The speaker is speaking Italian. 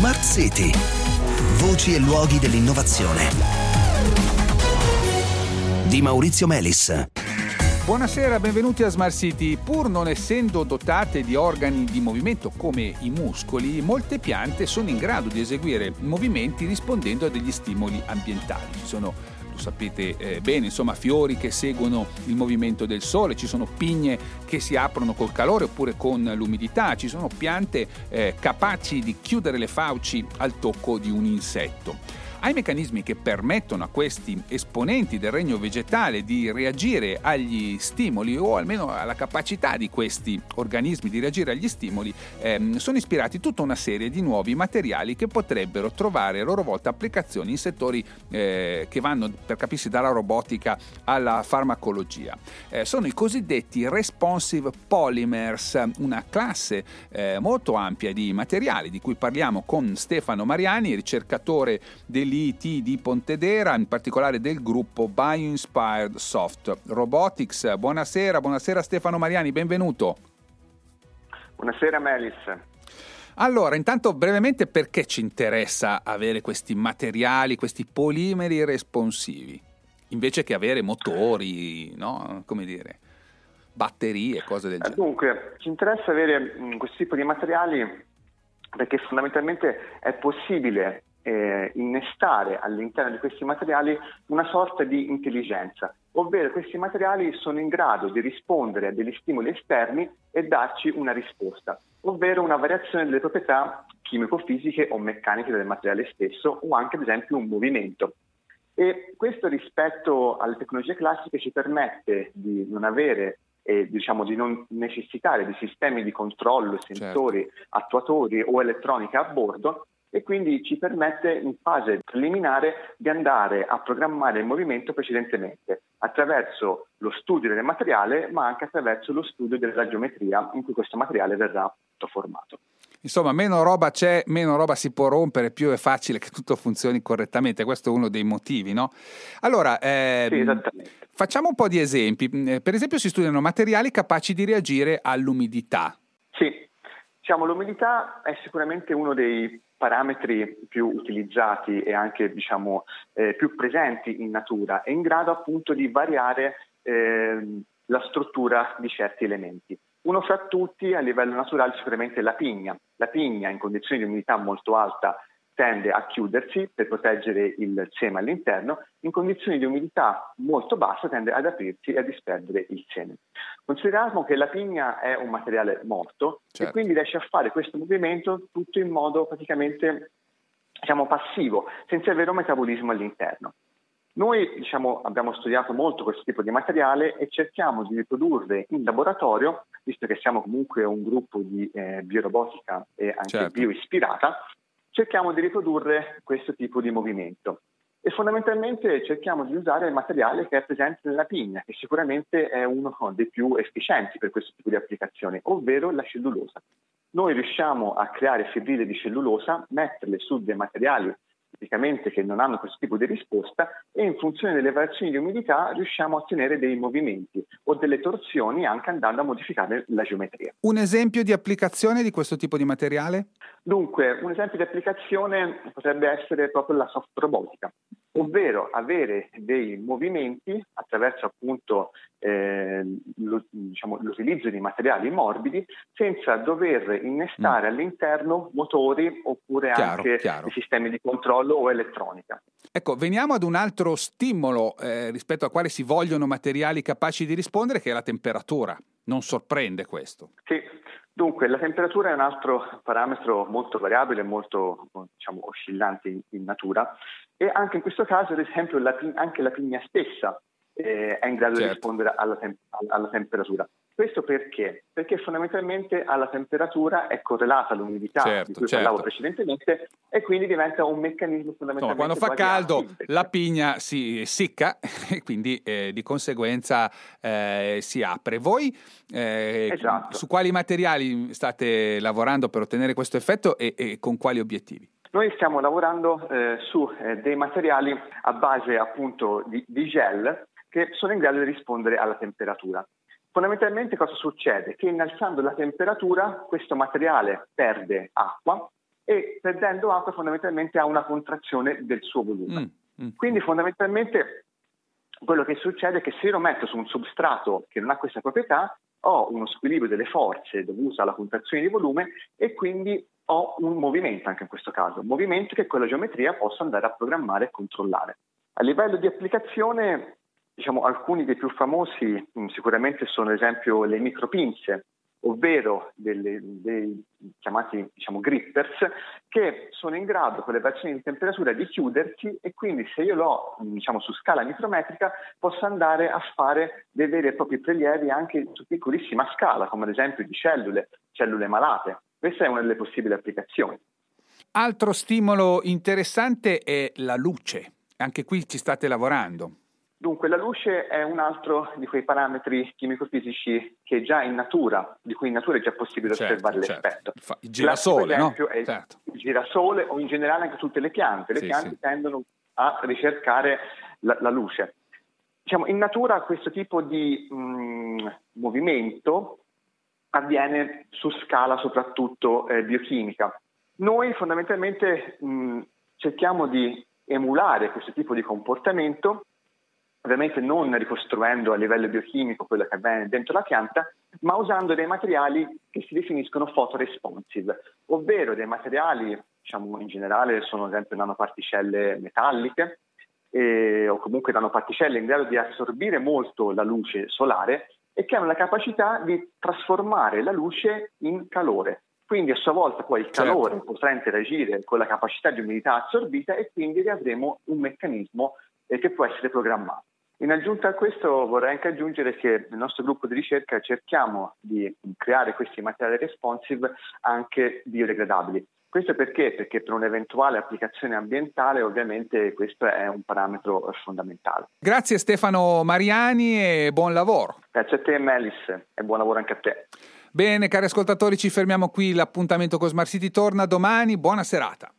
Smart City. Voci e luoghi dell'innovazione. Di Maurizio Melis. Buonasera, benvenuti a Smart City. Pur non essendo dotate di organi di movimento come i muscoli, molte piante sono in grado di eseguire movimenti rispondendo a degli stimoli ambientali. Ci sono sapete eh, bene, insomma, fiori che seguono il movimento del sole, ci sono pigne che si aprono col calore oppure con l'umidità, ci sono piante eh, capaci di chiudere le fauci al tocco di un insetto ai meccanismi che permettono a questi esponenti del regno vegetale di reagire agli stimoli o almeno alla capacità di questi organismi di reagire agli stimoli, ehm, sono ispirati tutta una serie di nuovi materiali che potrebbero trovare a loro volta applicazioni in settori eh, che vanno, per capirsi, dalla robotica alla farmacologia. Eh, sono i cosiddetti responsive polymers, una classe eh, molto ampia di materiali di cui parliamo con Stefano Mariani, ricercatore del dell'IT di Pontedera, in particolare del gruppo BioInspired Soft Robotics. Buonasera, buonasera Stefano Mariani, benvenuto. Buonasera Melis. Allora, intanto brevemente perché ci interessa avere questi materiali, questi polimeri responsivi, invece che avere motori, no? Come dire, batterie, cose del genere? Dunque, ci interessa avere mm, questo tipo di materiali perché fondamentalmente è possibile eh, innestare all'interno di questi materiali una sorta di intelligenza, ovvero questi materiali sono in grado di rispondere a degli stimoli esterni e darci una risposta, ovvero una variazione delle proprietà chimico-fisiche o meccaniche del materiale stesso o anche ad esempio un movimento. E questo rispetto alle tecnologie classiche ci permette di non avere e diciamo di non necessitare di sistemi di controllo, sensori, certo. attuatori o elettronica a bordo, e quindi ci permette in fase preliminare di andare a programmare il movimento precedentemente attraverso lo studio del materiale ma anche attraverso lo studio della geometria in cui questo materiale verrà formato. Insomma, meno roba c'è, meno roba si può rompere, più è facile che tutto funzioni correttamente. Questo è uno dei motivi, no? Allora, ehm, sì, facciamo un po' di esempi. Per esempio, si studiano materiali capaci di reagire all'umidità. Sì, diciamo, l'umidità è sicuramente uno dei parametri più utilizzati e anche diciamo, eh, più presenti in natura è in grado appunto di variare eh, la struttura di certi elementi. Uno fra tutti a livello naturale sicuramente la pigna. La pigna in condizioni di umidità molto alta tende a chiudersi per proteggere il seme all'interno, in condizioni di umidità molto bassa tende ad aprirsi e a disperdere il seme. Consideriamo che la pigna è un materiale morto certo. e quindi riesce a fare questo movimento tutto in modo praticamente diciamo, passivo, senza avere un metabolismo all'interno. Noi diciamo, abbiamo studiato molto questo tipo di materiale e cerchiamo di riprodurre in laboratorio, visto che siamo comunque un gruppo di eh, biorobotica e anche certo. bioispirata, cerchiamo di riprodurre questo tipo di movimento e fondamentalmente cerchiamo di usare il materiale che è presente nella pigna, che sicuramente è uno dei più efficienti per questo tipo di applicazione, ovvero la cellulosa. Noi riusciamo a creare fibrille di cellulosa, metterle su dei materiali tipicamente che non hanno questo tipo di risposta e in funzione delle variazioni di umidità riusciamo a ottenere dei movimenti o delle torsioni anche andando a modificare la geometria. Un esempio di applicazione di questo tipo di materiale? Dunque, un esempio di applicazione potrebbe essere proprio la soft robotica ovvero avere dei movimenti attraverso appunto eh, lo, diciamo, l'utilizzo di materiali morbidi senza dover innestare mm. all'interno motori oppure chiaro, anche chiaro. sistemi di controllo o elettronica. Ecco, veniamo ad un altro stimolo eh, rispetto al quale si vogliono materiali capaci di rispondere, che è la temperatura. Non sorprende questo? Sì, Dunque, la temperatura è un altro parametro molto variabile, molto diciamo, oscillante in, in, natura e anche in questo caso, ad esempio, la, anche la pigna stessa eh, è in grado certo. di rispondere alla, tem- alla temperatura. Questo perché? Perché fondamentalmente alla temperatura è correlata l'umidità certo, di cui certo. parlavo precedentemente e quindi diventa un meccanismo fondamentale. No, quando fa caldo la pigna si secca e quindi eh, di conseguenza eh, si apre. Voi eh, esatto. su quali materiali state lavorando per ottenere questo effetto e, e con quali obiettivi? Noi stiamo lavorando eh, su eh, dei materiali a base appunto di, di gel che sono in grado di rispondere alla temperatura. Fondamentalmente cosa succede? Che innalzando la temperatura questo materiale perde acqua e perdendo acqua fondamentalmente ha una contrazione del suo volume. Mm, mm, Quindi fondamentalmente quello che succede è che se io lo metto su un substrato che non ha questa proprietà, ho uno squilibrio delle forze dovuto alla contrazione di volume e quindi ho un movimento anche in questo caso, un movimento che con la geometria posso andare a programmare e controllare. A livello di applicazione, diciamo, alcuni dei più famosi mh, sicuramente sono ad esempio le micropinze, ovvero delle, dei chiamati diciamo, grippers, che sono in grado con le variazioni di temperatura di chiudersi e quindi se io l'ho diciamo, su scala micrometrica posso andare a fare dei veri e propri prelievi anche su piccolissima scala, come ad esempio di cellule, cellule malate. Questa è una delle possibili applicazioni. Altro stimolo interessante è la luce. Anche qui ci state lavorando. Dunque, la luce è un altro di quei parametri chimico-fisici che già in natura, di cui in natura è già possibile certo, osservare certo. l'effetto. Il girasole, no? Certo. Il girasole o in generale anche tutte le piante. Le sì, piante sì. tendono a ricercare la, la luce. Diciamo, in natura questo tipo di mh, mm, movimento avviene su scala soprattutto eh, biochimica. Noi fondamentalmente mh, cerchiamo di emulare questo tipo di comportamento ovviamente non ricostruendo a livello biochimico quello che avviene dentro la pianta, ma usando dei materiali che si definiscono photoresponsive, ovvero dei materiali, diciamo in generale sono ad esempio nanoparticelle metalliche eh, o comunque nanoparticelle in grado di assorbire molto la luce solare e che hanno la capacità di trasformare la luce in calore. Quindi a sua volta poi il calore certo. potrà interagire con la capacità di umidità assorbita e quindi avremo un meccanismo eh, che può essere programmato. In aggiunta a questo vorrei anche aggiungere che nel nostro gruppo di ricerca cerchiamo di creare questi materiali responsive anche biodegradabili. Questo perché? Perché per un'eventuale applicazione ambientale ovviamente questo è un parametro fondamentale. Grazie Stefano Mariani e buon lavoro. Grazie a te Melis e buon lavoro anche a te. Bene cari ascoltatori ci fermiamo qui, l'appuntamento con Smart City torna domani, buona serata.